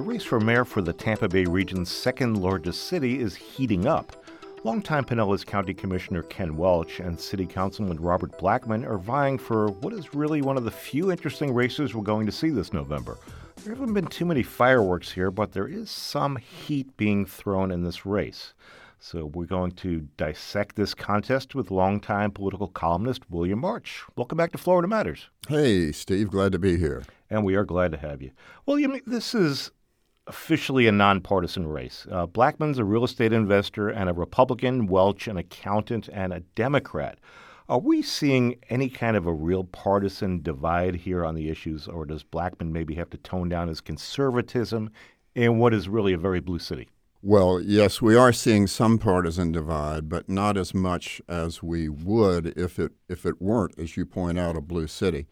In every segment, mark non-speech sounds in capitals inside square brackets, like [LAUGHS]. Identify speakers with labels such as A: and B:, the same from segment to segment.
A: The race for mayor for the Tampa Bay region's second largest city is heating up. Longtime Pinellas County Commissioner Ken Welch and City Councilman Robert Blackmon are vying for what is really one of the few interesting races we're going to see this November. There haven't been too many fireworks here, but there is some heat being thrown in this race. So we're going to dissect this contest with longtime political columnist William March. Welcome back to Florida Matters.
B: Hey, Steve, glad to be here.
A: And we are glad to have you. William, this is officially a nonpartisan race. Uh, Blackmon's a real estate investor and a Republican, Welch an accountant and a Democrat. Are we seeing any kind of a real partisan divide here on the issues, or does Blackmon maybe have to tone down his conservatism in what is really a very blue city?
B: Well, yes, we are seeing some partisan divide, but not as much as we would if it if it weren't, as you point out, a blue city.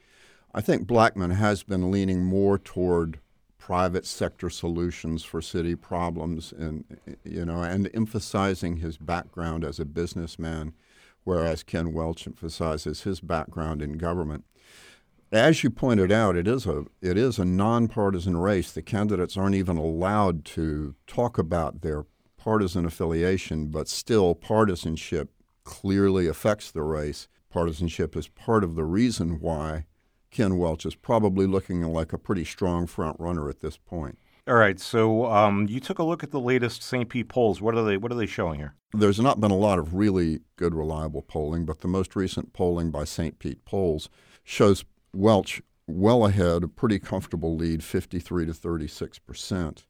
B: I think Blackmon has been leaning more toward private sector solutions for city problems and you know and emphasizing his background as a businessman whereas Ken Welch emphasizes his background in government. As you pointed out it is a it is a nonpartisan race. The candidates aren't even allowed to talk about their partisan affiliation but still partisanship clearly affects the race. Partisanship is part of the reason why Ken Welch is probably looking like a pretty strong front runner at this point.
A: All right, so um, you took a look at the latest St. Pete polls. What are they? What are they showing here?
B: There's not been a lot of really good, reliable polling, but the most recent polling by St. Pete polls shows Welch well ahead, a pretty comfortable lead, 53 to 36 percent.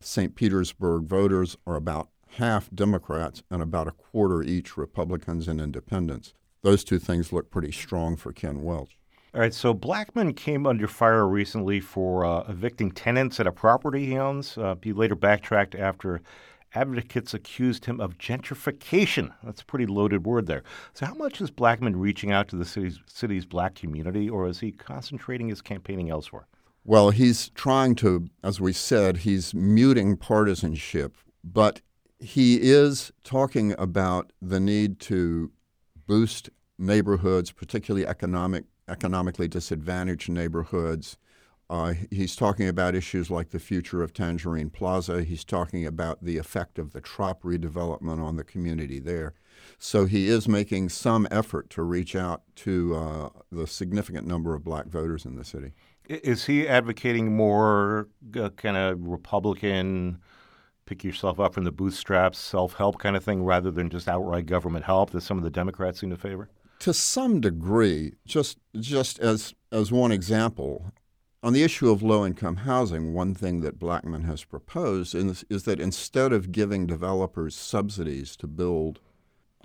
B: St. Petersburg voters are about half Democrats and about a quarter each Republicans and Independents. Those two things look pretty strong for Ken Welch.
A: All right, so Blackmon came under fire recently for uh, evicting tenants at a property he owns. Uh, he later backtracked after advocates accused him of gentrification. That's a pretty loaded word there. So, how much is Blackmon reaching out to the city's, city's black community, or is he concentrating his campaigning elsewhere?
B: Well, he's trying to, as we said, he's muting partisanship, but he is talking about the need to boost neighborhoods, particularly economic economically disadvantaged neighborhoods. Uh, he's talking about issues like the future of Tangerine Plaza. He's talking about the effect of the Trop redevelopment on the community there. So he is making some effort to reach out to uh, the significant number of black voters in the city.
A: Is he advocating more uh, kind of Republican, pick yourself up from the bootstraps, self help kind of thing rather than just outright government help that some of the Democrats seem to favor?
B: To some degree, just just as as one example, on the issue of low income housing, one thing that Blackmon has proposed is, is that instead of giving developers subsidies to build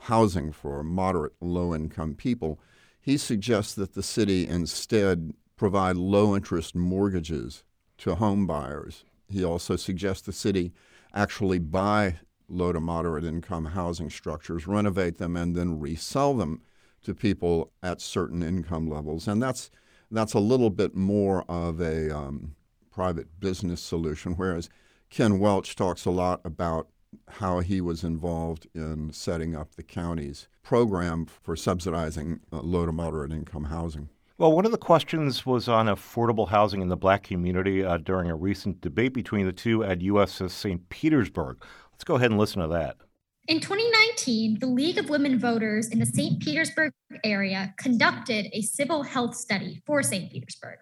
B: housing for moderate low income people, he suggests that the city instead provide low interest mortgages to home buyers. He also suggests the city actually buy low to moderate income housing structures, renovate them, and then resell them to people at certain income levels, and that's that's a little bit more of a um, private business solution. Whereas Ken Welch talks a lot about how he was involved in setting up the county's program for subsidizing uh, low to moderate income housing.
A: Well, one of the questions was on affordable housing in the black community uh, during a recent debate between the two at USF St. Petersburg. Let's go ahead and listen to that.
C: In 2019, the League of Women Voters in the St. Petersburg area conducted a civil health study for St. Petersburg.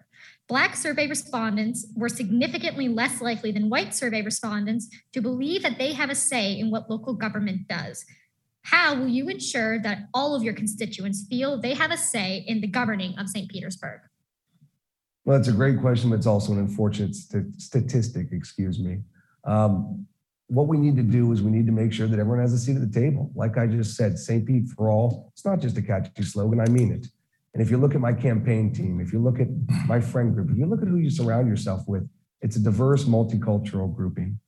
C: Black survey respondents were significantly less likely than white survey respondents to believe that they have a say in what local government does. How will you ensure that all of your constituents feel they have a say in the governing of St. Petersburg?
D: Well, that's a great question, but it's also an unfortunate st- statistic, excuse me. Um, what we need to do is we need to make sure that everyone has a seat at the table. Like I just said, St. Pete for all, it's not just a catchy slogan, I mean it. And if you look at my campaign team, if you look at my friend group, if you look at who you surround yourself with It's a diverse, multicultural grouping.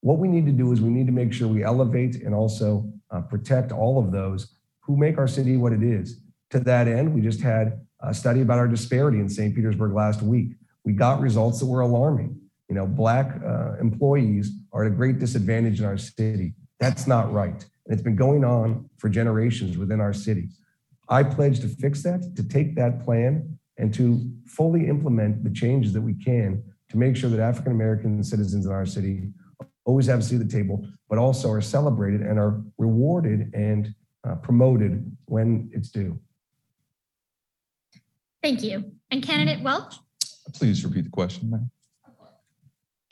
D: What we need to do is we need to make sure we elevate and also uh, protect all of those who make our city what it is. To that end, we just had a study about our disparity in St. Petersburg last week. We got results that were alarming. You know, Black uh, employees are at a great disadvantage in our city. That's not right. And it's been going on for generations within our city. I pledge to fix that, to take that plan, and to fully implement the changes that we can to make sure that African American citizens in our city always have a seat at the table, but also are celebrated and are rewarded and uh, promoted when it's due.
C: Thank you. And candidate Welch?
E: Please repeat the question, ma'am.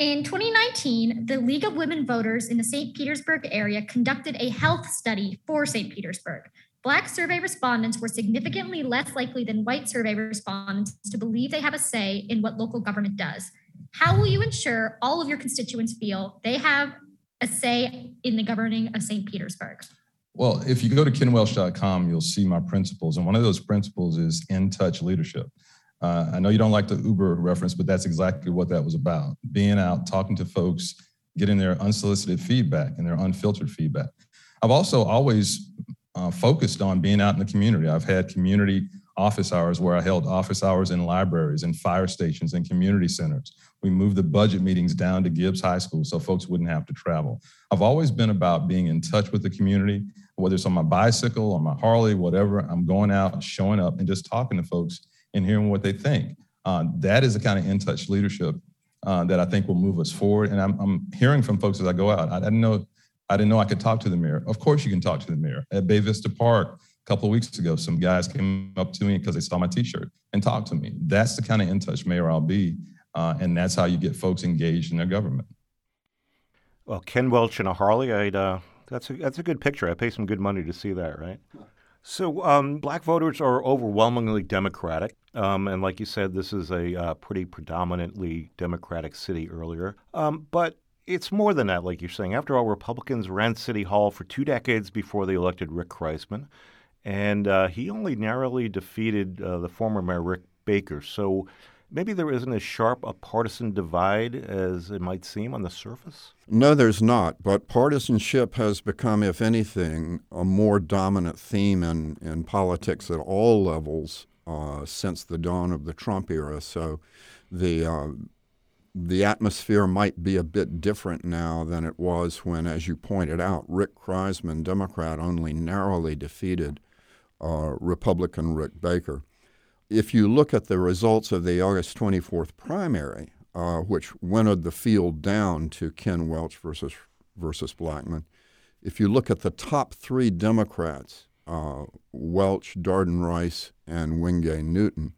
C: In 2019, the League of Women Voters in the St. Petersburg area conducted a health study for St. Petersburg. Black survey respondents were significantly less likely than white survey respondents to believe they have a say in what local government does. How will you ensure all of your constituents feel they have a say in the governing of St. Petersburg?
E: Well, if you go to kenwelch.com, you'll see my principles. And one of those principles is in touch leadership. Uh, I know you don't like the Uber reference, but that's exactly what that was about being out, talking to folks, getting their unsolicited feedback and their unfiltered feedback. I've also always uh, focused on being out in the community. I've had community office hours where I held office hours in libraries and fire stations and community centers. We moved the budget meetings down to Gibbs High School so folks wouldn't have to travel. I've always been about being in touch with the community, whether it's on my bicycle or my Harley, whatever. I'm going out, showing up, and just talking to folks and hearing what they think. Uh, that is the kind of in touch leadership uh, that I think will move us forward. And I'm, I'm hearing from folks as I go out. I, I didn't know I didn't know I could talk to the mayor. Of course, you can talk to the mayor at Bay Vista Park A couple of weeks ago, some guys came up to me because they saw my T-shirt and talked to me. That's the kind of in touch mayor I'll be, uh, and that's how you get folks engaged in their government.
A: Well, Ken Welch in a Harley, I'd, uh, that's a that's a good picture. I pay some good money to see that, right? So, um, black voters are overwhelmingly Democratic, um, and like you said, this is a uh, pretty predominantly Democratic city earlier. Um, but it's more than that, like you're saying. After all, Republicans ran City Hall for two decades before they elected Rick Kriseman. and uh, he only narrowly defeated uh, the former mayor Rick Baker. So maybe there isn't as sharp a partisan divide as it might seem on the surface.
B: No, there's not. But partisanship has become, if anything, a more dominant theme in, in politics at all levels uh, since the dawn of the Trump era. So the uh, the atmosphere might be a bit different now than it was when, as you pointed out, Rick Kriseman, Democrat, only narrowly defeated uh, Republican Rick Baker. If you look at the results of the August 24th primary, uh, which winnowed the field down to Ken Welch versus versus Blackmon, if you look at the top three Democrats, uh, Welch, Darden Rice, and Wengay Newton,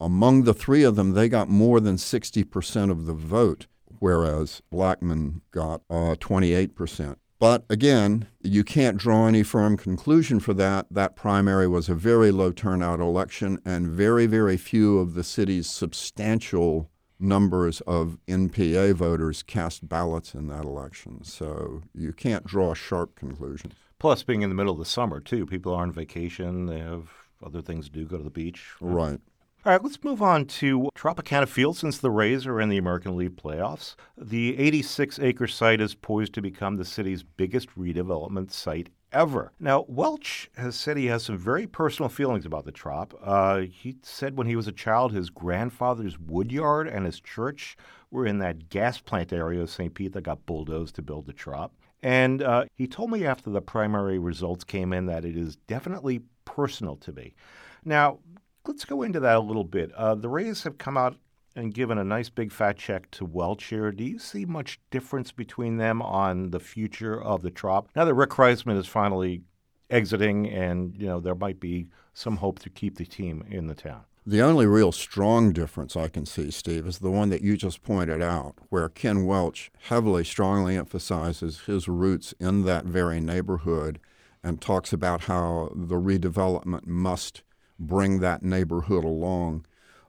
B: among the three of them, they got more than 60% of the vote, whereas Blackmon got uh, 28%. But again, you can't draw any firm conclusion for that. That primary was a very low turnout election, and very, very few of the city's substantial numbers of NPA voters cast ballots in that election. So you can't draw a sharp conclusion.
A: Plus, being in the middle of the summer, too, people are on vacation, they have other things to do, go to the beach.
B: Right.
A: All right, let's move on to Tropicana Field since the Rays are in the American League playoffs. The 86 acre site is poised to become the city's biggest redevelopment site ever. Now, Welch has said he has some very personal feelings about the Trop. Uh, he said when he was a child, his grandfather's woodyard and his church were in that gas plant area of St. Pete that got bulldozed to build the Trop. And uh, he told me after the primary results came in that it is definitely personal to me. Now, let's go into that a little bit. Uh, the Rays have come out and given a nice big fat check to Welch here. Do you see much difference between them on the future of the Trop? Now that Rick Kriseman is finally exiting, and you know there might be some hope to keep the team in the town.
B: The only real strong difference I can see, Steve, is the one that you just pointed out, where Ken Welch heavily, strongly emphasizes his roots in that very neighborhood and talks about how the redevelopment must bring that neighborhood along.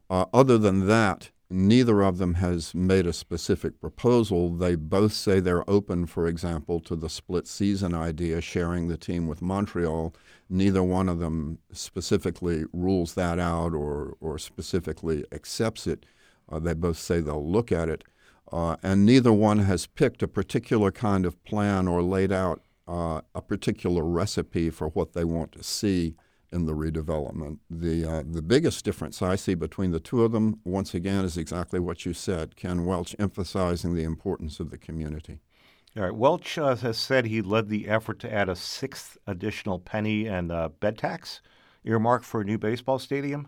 B: Uh, other than that, neither of them has made a specific proposal. They both say they're open, for example, to the split season idea, sharing the team with Montreal. Neither one of them specifically rules that out or, or specifically accepts it. Uh, they both say they'll look at it. Uh, and neither one has picked a particular kind of plan or laid out uh, a particular recipe for what they want to see in the redevelopment. The, uh, the biggest difference I see between the two of them, once again, is exactly what you said Ken Welch emphasizing the importance of the community.
A: All right. Welch uh, has said he led the effort to add a sixth additional penny and uh, bed tax earmarked for a new baseball stadium.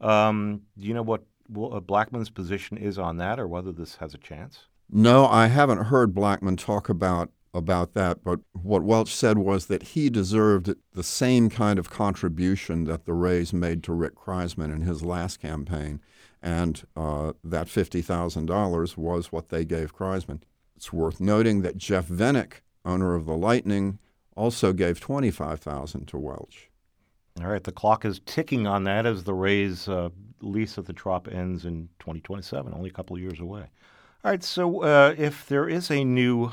A: Um, do you know what uh, Blackmon's position is on that, or whether this has a chance?
B: No, I haven't heard Blackmon talk about about that. But what Welch said was that he deserved the same kind of contribution that the Rays made to Rick Kriseman in his last campaign, and uh, that fifty thousand dollars was what they gave Kriseman. It's worth noting that Jeff Vinik, owner of the Lightning, also gave twenty-five thousand to Welch.
A: All right, the clock is ticking on that as the Rays' uh, lease at the Trop ends in 2027, only a couple of years away. All right, so uh, if there is a new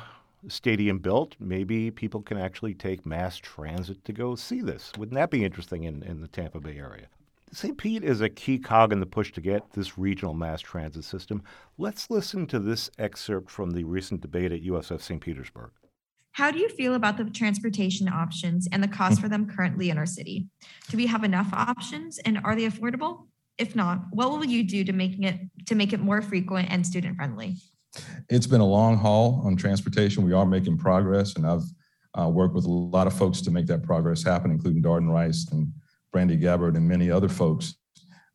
A: stadium built, maybe people can actually take mass transit to go see this. Wouldn't that be interesting in, in the Tampa Bay area? St. Pete is a key cog in the push to get this regional mass transit system. Let's listen to this excerpt from the recent debate at USF St. Petersburg.
F: How do you feel about the transportation options and the cost for them currently in our city? Do we have enough options and are they affordable? If not, what will you do to making it to make it more frequent and student friendly?
E: It's been a long haul on transportation. We are making progress, and I've uh, worked with a lot of folks to make that progress happen, including Darden Rice and Brandi Gabbard and many other folks.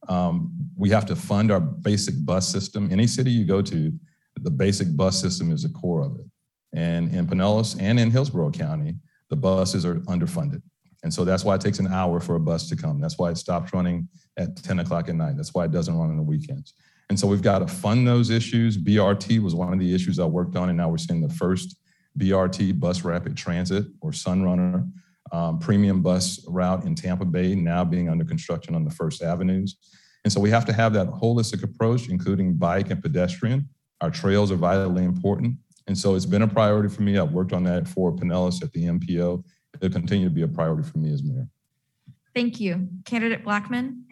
E: Um, we have to fund our basic bus system. Any city you go to, the basic bus system is the core of it. And in Pinellas and in Hillsborough County, the buses are underfunded. And so that's why it takes an hour for a bus to come. That's why it stops running at 10 o'clock at night. That's why it doesn't run on the weekends. And so we've got to fund those issues. BRT was one of the issues I worked on, and now we're seeing the first BRT, Bus Rapid Transit, or Sunrunner, um, premium bus route in Tampa Bay, now being under construction on the First Avenues. And so we have to have that holistic approach, including bike and pedestrian. Our trails are vitally important. And so it's been a priority for me. I've worked on that for Pinellas at the MPO. It'll continue to be a priority for me as mayor.
F: Thank you. Candidate Blackmon?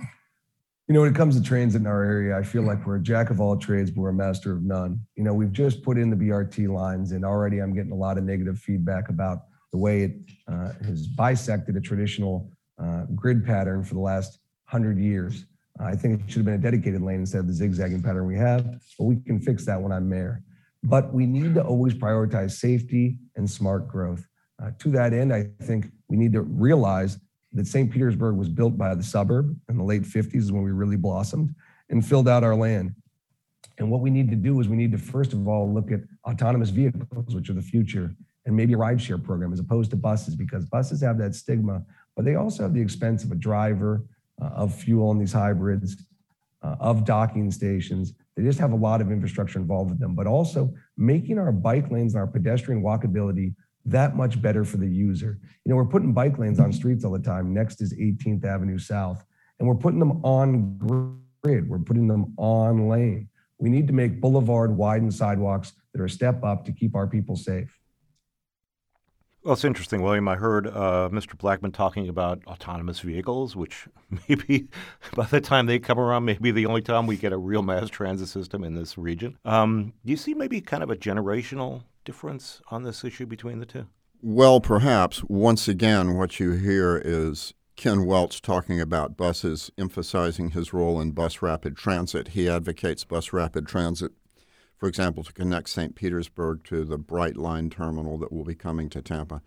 D: You know, when it comes to transit in our area, I feel like we're a jack of all trades, but we're a master of none. You know, we've just put in the BRT lines, and already I'm getting a lot of negative feedback about the way it uh, has bisected a traditional uh, grid pattern for the last hundred years. I think it should have been a dedicated lane instead of the zigzagging pattern we have, but we can fix that when I'm mayor. But we need to always prioritize safety and smart growth. Uh, to that end, I think we need to realize that St. Petersburg was built by the suburb in the late 50s is when we really blossomed and filled out our land. And what we need to do is we need to first of all look at autonomous vehicles, which are the future, and maybe a rideshare program as opposed to buses, because buses have that stigma, but they also have the expense of a driver, uh, of fuel in these hybrids, uh, of docking stations. They just have a lot of infrastructure involved with them, but also making our bike lanes and our pedestrian walkability that much better for the user. You know, we're putting bike lanes on streets all the time. Next is 18th Avenue South, and we're putting them on grid. We're putting them on lane. We need to make boulevard widened sidewalks that are a step up to keep our people safe.
A: Well, it's interesting, William. I heard uh, Mr. Blackmon talking about autonomous vehicles, which [LAUGHS] maybe by the time they come around, maybe the only time we get a real mass transit system in this region. Um, do you see maybe kind of a generational difference on this issue between the two?
B: Well, perhaps. Once again, what you hear is Ken Welch talking about buses, emphasizing his role in bus rapid transit. He advocates bus rapid transit for example, to connect St. Petersburg to the Brightline terminal that will be coming to Tampa.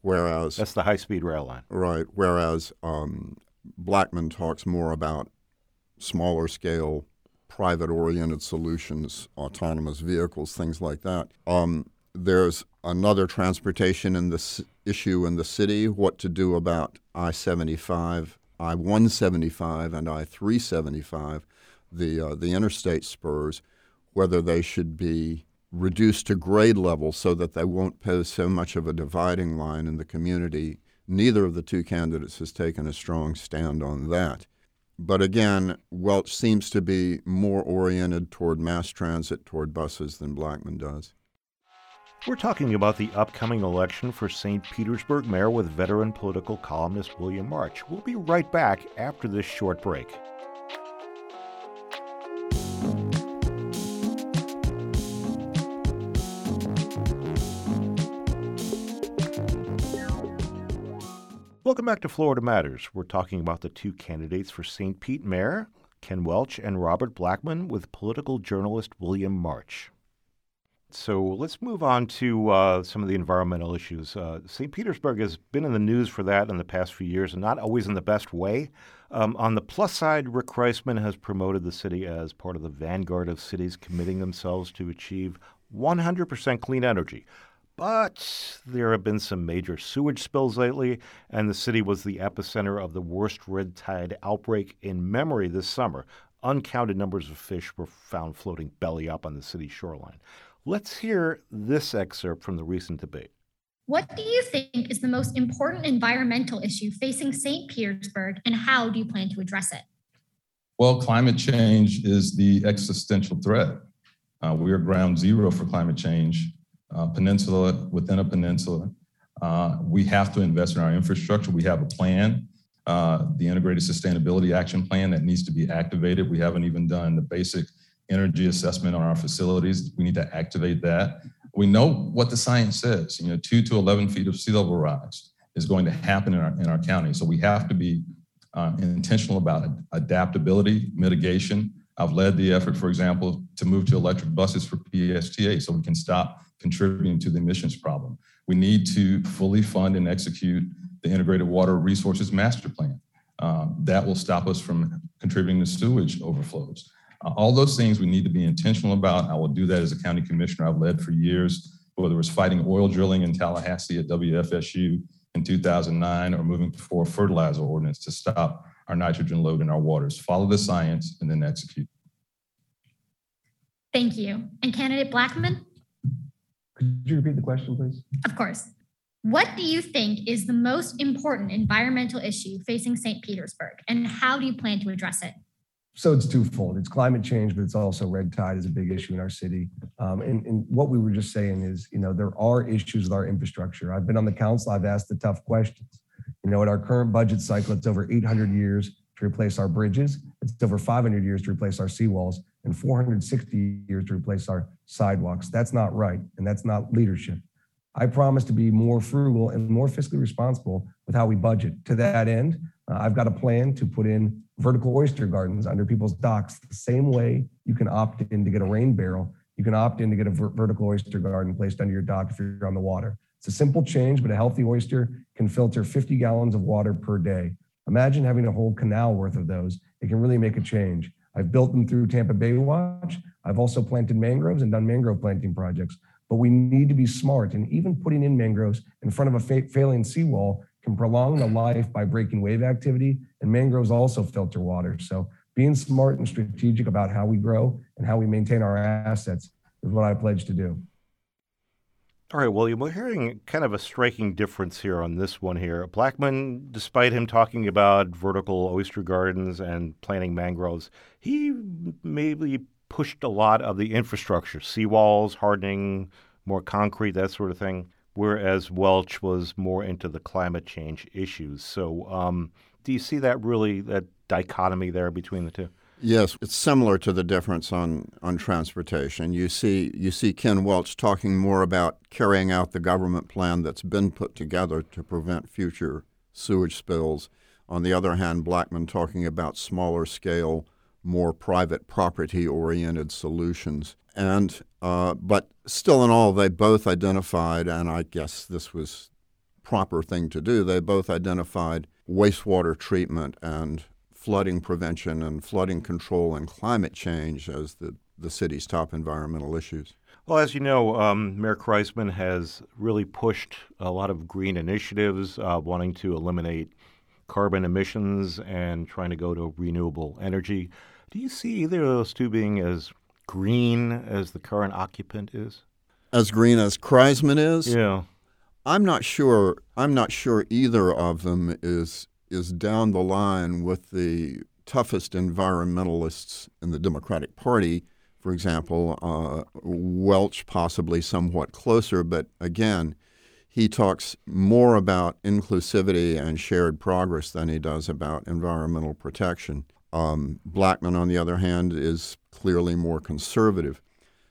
B: Whereas
A: that's the high speed rail line.
B: Right. Whereas um, Blackmon talks more about smaller scale, private oriented solutions, autonomous vehicles, things like that. Um, there's another transportation in this issue in the city what to do about I 75, I 175, and I 375, the, uh, the interstate spurs whether they should be reduced to grade level so that they won't pose so much of a dividing line in the community. Neither of the two candidates has taken a strong stand on that. But again, Welch seems to be more oriented toward mass transit, toward buses, than Blackmon does.
A: We're talking about the upcoming election for St. Petersburg mayor with veteran political columnist William March. We'll be right back after this short break. Welcome back to Florida Matters. We're talking about the two candidates for St. Pete mayor, Ken Welch and Robert Blackmon, with political journalist William March. So let's move on to uh, some of the environmental issues. Uh, St. Petersburg has been in the news for that in the past few years, and not always in the best way. Um, on the plus side, Rick Kriseman has promoted the city as part of the vanguard of cities committing themselves to achieve 100% clean energy. But there have been some major sewage spills lately, and the city was the epicenter of the worst red tide outbreak in memory this summer. Uncounted numbers of fish were found floating belly up on the city's shoreline. Let's hear this excerpt from the recent debate.
C: What do you think is the most important environmental issue facing St. Petersburg, and how do you plan to address it?
E: Well, climate change is the existential threat. Uh, we are ground zero for climate change uh, peninsula within a peninsula. Uh, we have to invest in our infrastructure. We have a plan, uh, the Integrated Sustainability Action Plan that needs to be activated. We haven't even done the basic energy assessment on our facilities. We need to activate that. We know what the science says. You know, two to 11 feet of sea level rise is going to happen in our in our county. So we have to be uh, intentional about adaptability, mitigation. I've led the effort, for example, to move to electric buses for PSTA so we can stop contributing to the emissions problem. We need to fully fund and execute the Integrated Water Resources Master Plan. Um, that will stop us from contributing to sewage overflows. Uh, all those things we need to be intentional about. I will do that as a county commissioner. I've led for years, whether it was fighting oil drilling in Tallahassee at WFSU in 2009 or moving for a fertilizer ordinance to stop our nitrogen load in our waters. Follow the science and then execute.
C: Thank you. And candidate Blackmon?
D: Could you repeat the question, please?
C: Of course. What do you think is the most important environmental issue facing St. Petersburg, and how do you plan to address it?
D: So it's twofold. It's climate change, but it's also red tide is a big issue in our city. Um, and, and what we were just saying is, you know, there are issues with our infrastructure. I've been on the council. I've asked the tough questions. You know, at our current budget cycle, it's over 800 years to replace our bridges. It's over 500 years to replace our seawalls and 460 years to replace our sidewalks. That's not right, and that's not leadership. I promise to be more frugal and more fiscally responsible with how we budget. To that end, Uh, I've got a plan to put in vertical oyster gardens under people's docks. The same way you can opt in to get a rain barrel, you can opt in to get a ver- vertical oyster garden placed under your dock if you're on the water. It's a simple change, but a healthy oyster can filter 50 gallons of water per day. Imagine having a whole canal worth of those. It can really make a change. I've built them through Tampa Bay Watch. I've also planted mangroves and done mangrove planting projects. But we need to be smart, and even putting in mangroves in front of a fa- failing seawall can prolong the life by breaking wave activity. And mangroves also filter water. So being smart and strategic about how we grow and how we maintain our assets is what I pledge to do.
A: All right, William, we're hearing kind of a striking difference here on this one here. Blackmon, despite him talking about vertical oyster gardens and planting mangroves, he maybe pushed a lot of the infrastructure, seawalls, hardening, more concrete, that sort of thing, whereas Welch was more into the climate change issues. So um, do you see that really, that dichotomy there between the two?
B: Yes, it's similar to the difference on, on transportation. You see, you see Ken Welch talking more about carrying out the government plan that's been put together to prevent future sewage spills. On the other hand, Blackmon talking about smaller scale, more private property oriented solutions. And uh, but still, in all, they both identified, and I guess this was proper thing to do. They both identified wastewater treatment and flooding prevention and flooding control and climate change as the, the city's top environmental issues.
A: Well, as you know, um, Mayor Kriseman has really pushed a lot of green initiatives, uh, wanting to eliminate carbon emissions and trying to go to renewable energy. Do you see either of those two being as green as the current occupant is?
B: As green as Kriseman is?
A: Yeah.
B: I'm not sure. I'm not sure either of them is is down the line with the toughest environmentalists in the Democratic Party. For example, uh, Welch possibly somewhat closer, but again, he talks more about inclusivity and shared progress than he does about environmental protection. Um, Blackmon, on the other hand, is clearly more conservative.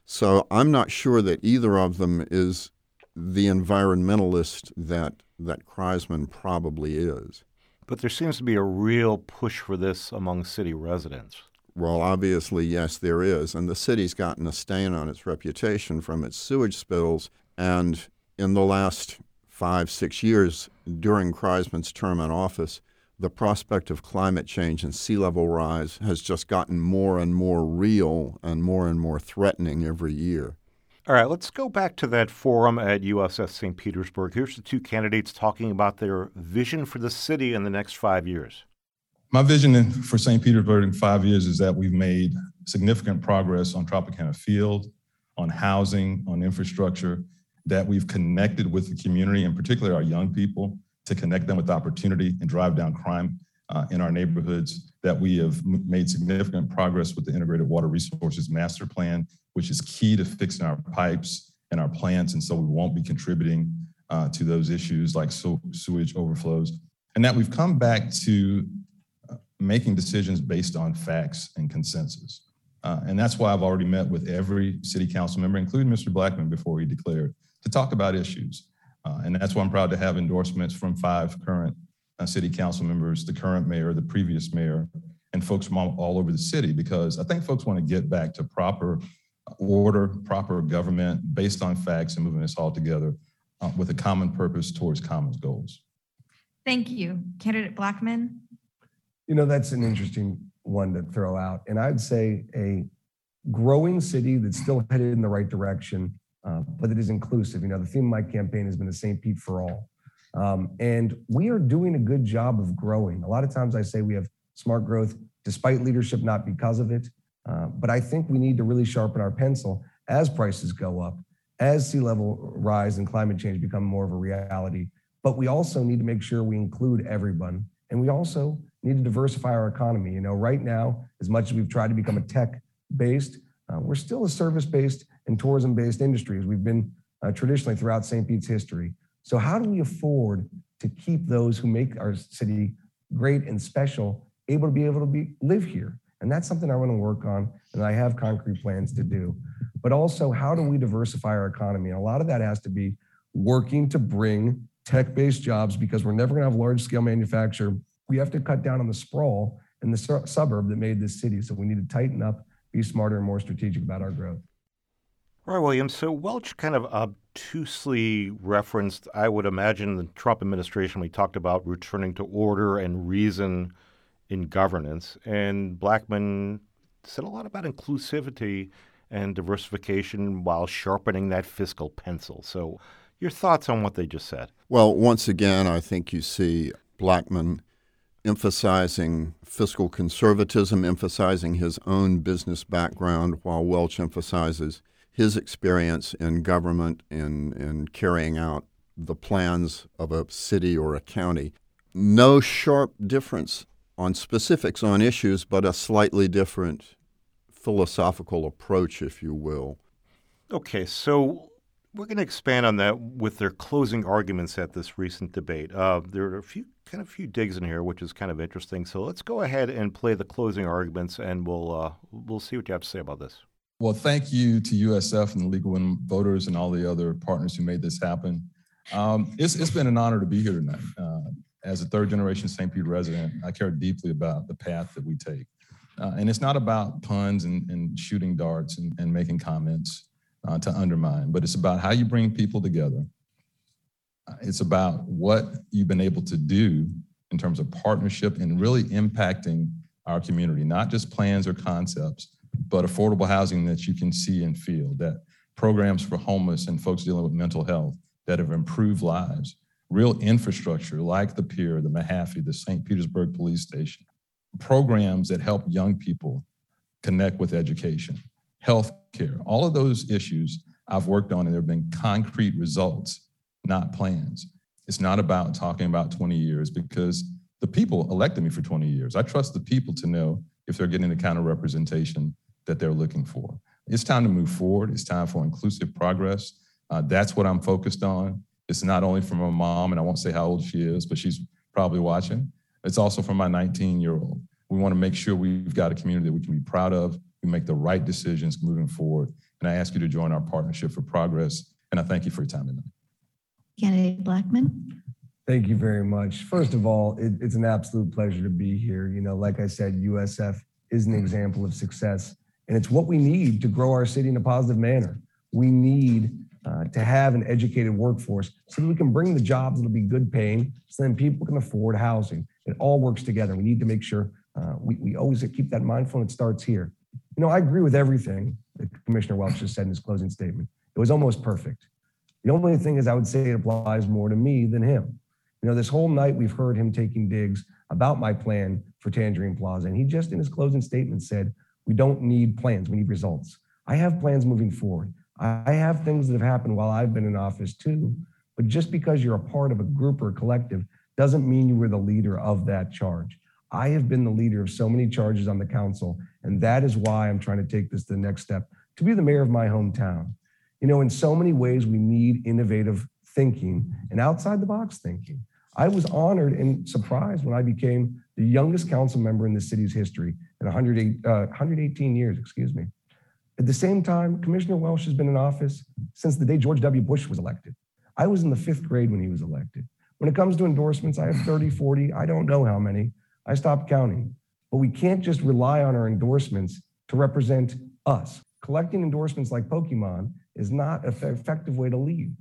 B: So I'm not sure that either of them is the environmentalist that that Kriseman probably is.
A: But there seems to be a real push for this among city residents.
B: Well, obviously, yes, there is. And the city's gotten a stain on its reputation from its sewage spills. And in the last five, six years during Kriseman's term in office, the prospect of climate change and sea level rise has just gotten more and more real and more and more threatening every year.
A: All right, let's go back to that forum at USF St. Petersburg. Here's the two candidates talking about their vision for the city in the next five years.
E: My vision for St. Petersburg in five years is that we've made significant progress on Tropicana Field, on housing, on infrastructure, that we've connected with the community, and particularly our young people, to connect them with opportunity and drive down crime uh, in our neighborhoods, that we have made significant progress with the Integrated Water Resources Master Plan, which is key to fixing our pipes and our plants. And so we won't be contributing uh, to those issues like so- sewage overflows. And that we've come back to uh, making decisions based on facts and consensus. Uh, and that's why I've already met with every city council member, including Mr. Blackmon before he declared, to talk about issues. Uh, and that's why I'm proud to have endorsements from five current uh, city council members, the current mayor, the previous mayor, and folks from all, all over the city, because I think folks want to get back to proper order, proper government based on facts and moving us all together uh, with a common purpose towards common goals.
F: Thank you. Candidate Blackmon?
D: You know, that's an interesting one to throw out. And I'd say a growing city that's still headed in the right direction, uh, but it is inclusive. You know, the theme of my campaign has been the St. Pete for all. Um, and we are doing a good job of growing. A lot of times I say we have smart growth despite leadership, not because of it. Uh, but I think we need to really sharpen our pencil as prices go up, as sea level rise and climate change become more of a reality. But we also need to make sure we include everyone. And we also need to diversify our economy. You know, right now, as much as we've tried to become a tech based, uh, we're still a service based and tourism based industry as we've been uh, traditionally throughout St. Pete's history. So, how do we afford to keep those who make our city great and special able to be able to be live here? And that's something I want to work on, and I have concrete plans to do. But also, how do we diversify our economy? And a lot of that has to be working to bring tech based jobs because we're never going to have large scale manufacture. We have to cut down on the sprawl in the su- suburb that made this city. So we need to tighten up, be smarter, and more strategic about our growth.
A: Roy Williams, so Welch kind of obtusely referenced, I would imagine, the Trump administration. We talked about returning to order and reason in governance. And Blackmon said a lot about inclusivity and diversification while sharpening that fiscal pencil. So, your thoughts on what they just said?
B: Well, once again, I think you see Blackmon emphasizing fiscal conservatism, emphasizing his own business background, while Welch emphasizes his experience in government and in, in carrying out the plans of a city or a county. No sharp difference on specifics on issues, but a slightly different philosophical approach, if you will.
A: Okay, so we're going to expand on that with their closing arguments at this recent debate. Uh, there are a few kind of few digs in here, which is kind of interesting. So let's go ahead and play the closing arguments, and we'll uh, we'll see what you have to say about this.
E: Well, thank you to USF and the League of Women Voters and all the other partners who made this happen. Um, it's, it's been an honor to be here tonight. Uh, as a third generation St. Pete resident, I care deeply about the path that we take. Uh, and it's not about puns and, and shooting darts and, and making comments uh, to undermine, but it's about how you bring people together. Uh, it's about what you've been able to do in terms of partnership and really impacting our community, not just plans or concepts, but affordable housing that you can see and feel, that programs for homeless and folks dealing with mental health that have improved lives real infrastructure like the pier, the Mahaffey, the St. Petersburg Police Station, programs that help young people connect with education, health care, all of those issues I've worked on, and there have been concrete results, not plans. It's not about talking about 20 years because the people elected me for 20 years. I trust the people to know if they're getting the kind of representation that they're looking for. It's time to move forward. It's time for inclusive progress. Uh, that's what I'm focused on. It's not only from my mom, and I won't say how old she is, but she's probably watching. It's also from my 19 year old. We want to make sure we've got a community that we can be proud of. We make the right decisions moving forward. And I ask you to join our partnership for progress. And I thank you for your time tonight.
G: Candidate Blackmon.
D: Thank you very much. First of all, it, it's an absolute pleasure to be here. You know, like I said, USF is an example of success, and it's what we need to grow our city in a positive manner. We need uh, to have an educated workforce so that we can bring the jobs that'll be good paying, so then people can afford housing. It all works together. We need to make sure uh, we, we always keep that mindful, and it starts here. You know, I agree with everything that Commissioner Welch just said in his closing statement. It was almost perfect. The only thing is, I would say it applies more to me than him. You know, this whole night we've heard him taking digs about my plan for Tangerine Plaza, and he just in his closing statement said, We don't need plans, we need results. I have plans moving forward. I have things that have happened while I've been in office too, but just because you're a part of a group or a collective doesn't mean you were the leader of that charge. I have been the leader of so many charges on the council, and that is why I'm trying to take this to the next step to be the mayor of my hometown. You know, in so many ways, we need innovative thinking and outside the box thinking. I was honored and surprised when I became the youngest council member in the city's history in 108, uh, 118 years, excuse me. At the same time, Commissioner Welch has been in office since the day George W. Bush was elected. I was in the fifth grade when he was elected. When it comes to endorsements, I have 30, 40, I don't know how many. I stopped counting. But we can't just rely on our endorsements to represent us. Collecting endorsements like Pokemon is not an effective way to lead.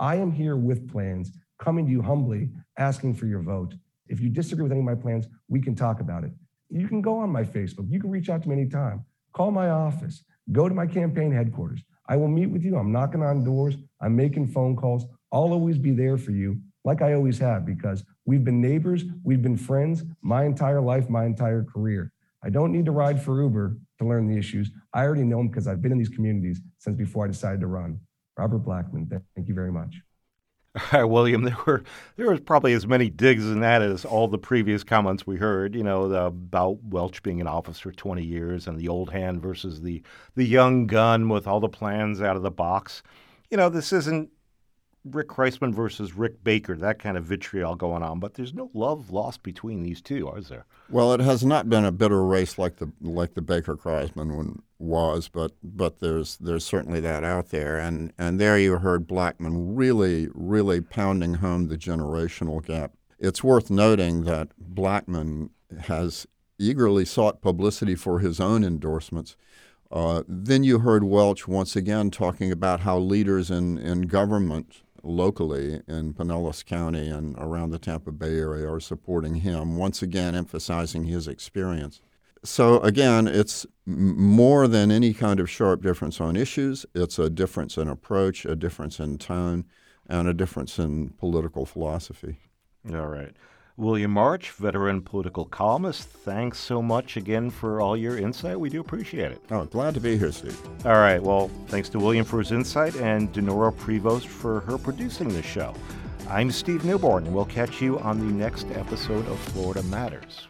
D: I am here with plans, coming to you humbly, asking for your vote. If you disagree with any of my plans, we can talk about it. You can go on my Facebook. You can reach out to me anytime. Call my office. Go to my campaign headquarters. I will meet with you. I'm knocking on doors. I'm making phone calls. I'll always be there for you, like I always have, because we've been neighbors, we've been friends my entire life, my entire career. I don't need to ride for Uber to learn the issues. I already know them because I've been in these communities since before I decided to run. Robert Blackmon, thank you very much.
A: Right, William, [LAUGHS] there were there was probably as many digs in that as all the previous comments we heard. You know the, about Welch being in office for 20 years and the old hand versus the the young gun with all the plans out of the box. You know this isn't Rick Kriseman versus Rick Baker, that kind of vitriol going on. But there's no love lost between these two, is there?
B: Well, it has not been a bitter race like the like the Baker Kriseman one was, but but there's there's certainly that out there, and and there you heard Blackmon really really pounding home the generational gap. It's worth noting that Blackmon has eagerly sought publicity for his own endorsements. Uh, then you heard Welch once again talking about how leaders in, in government locally in Pinellas County and around the Tampa Bay area are supporting him, once again emphasizing his experience. So, again, it's more than any kind of sharp difference on issues. It's a difference in approach, a difference in tone, and a difference in political philosophy.
A: All right. William March, veteran political columnist, thanks so much again for all your insight. We do appreciate it.
B: Oh, glad to be here, Steve.
A: All right. Well, thanks to William for his insight and Denora Prevost for her producing this show. I'm Steve Newborn, and we'll catch you on the next episode of Florida Matters.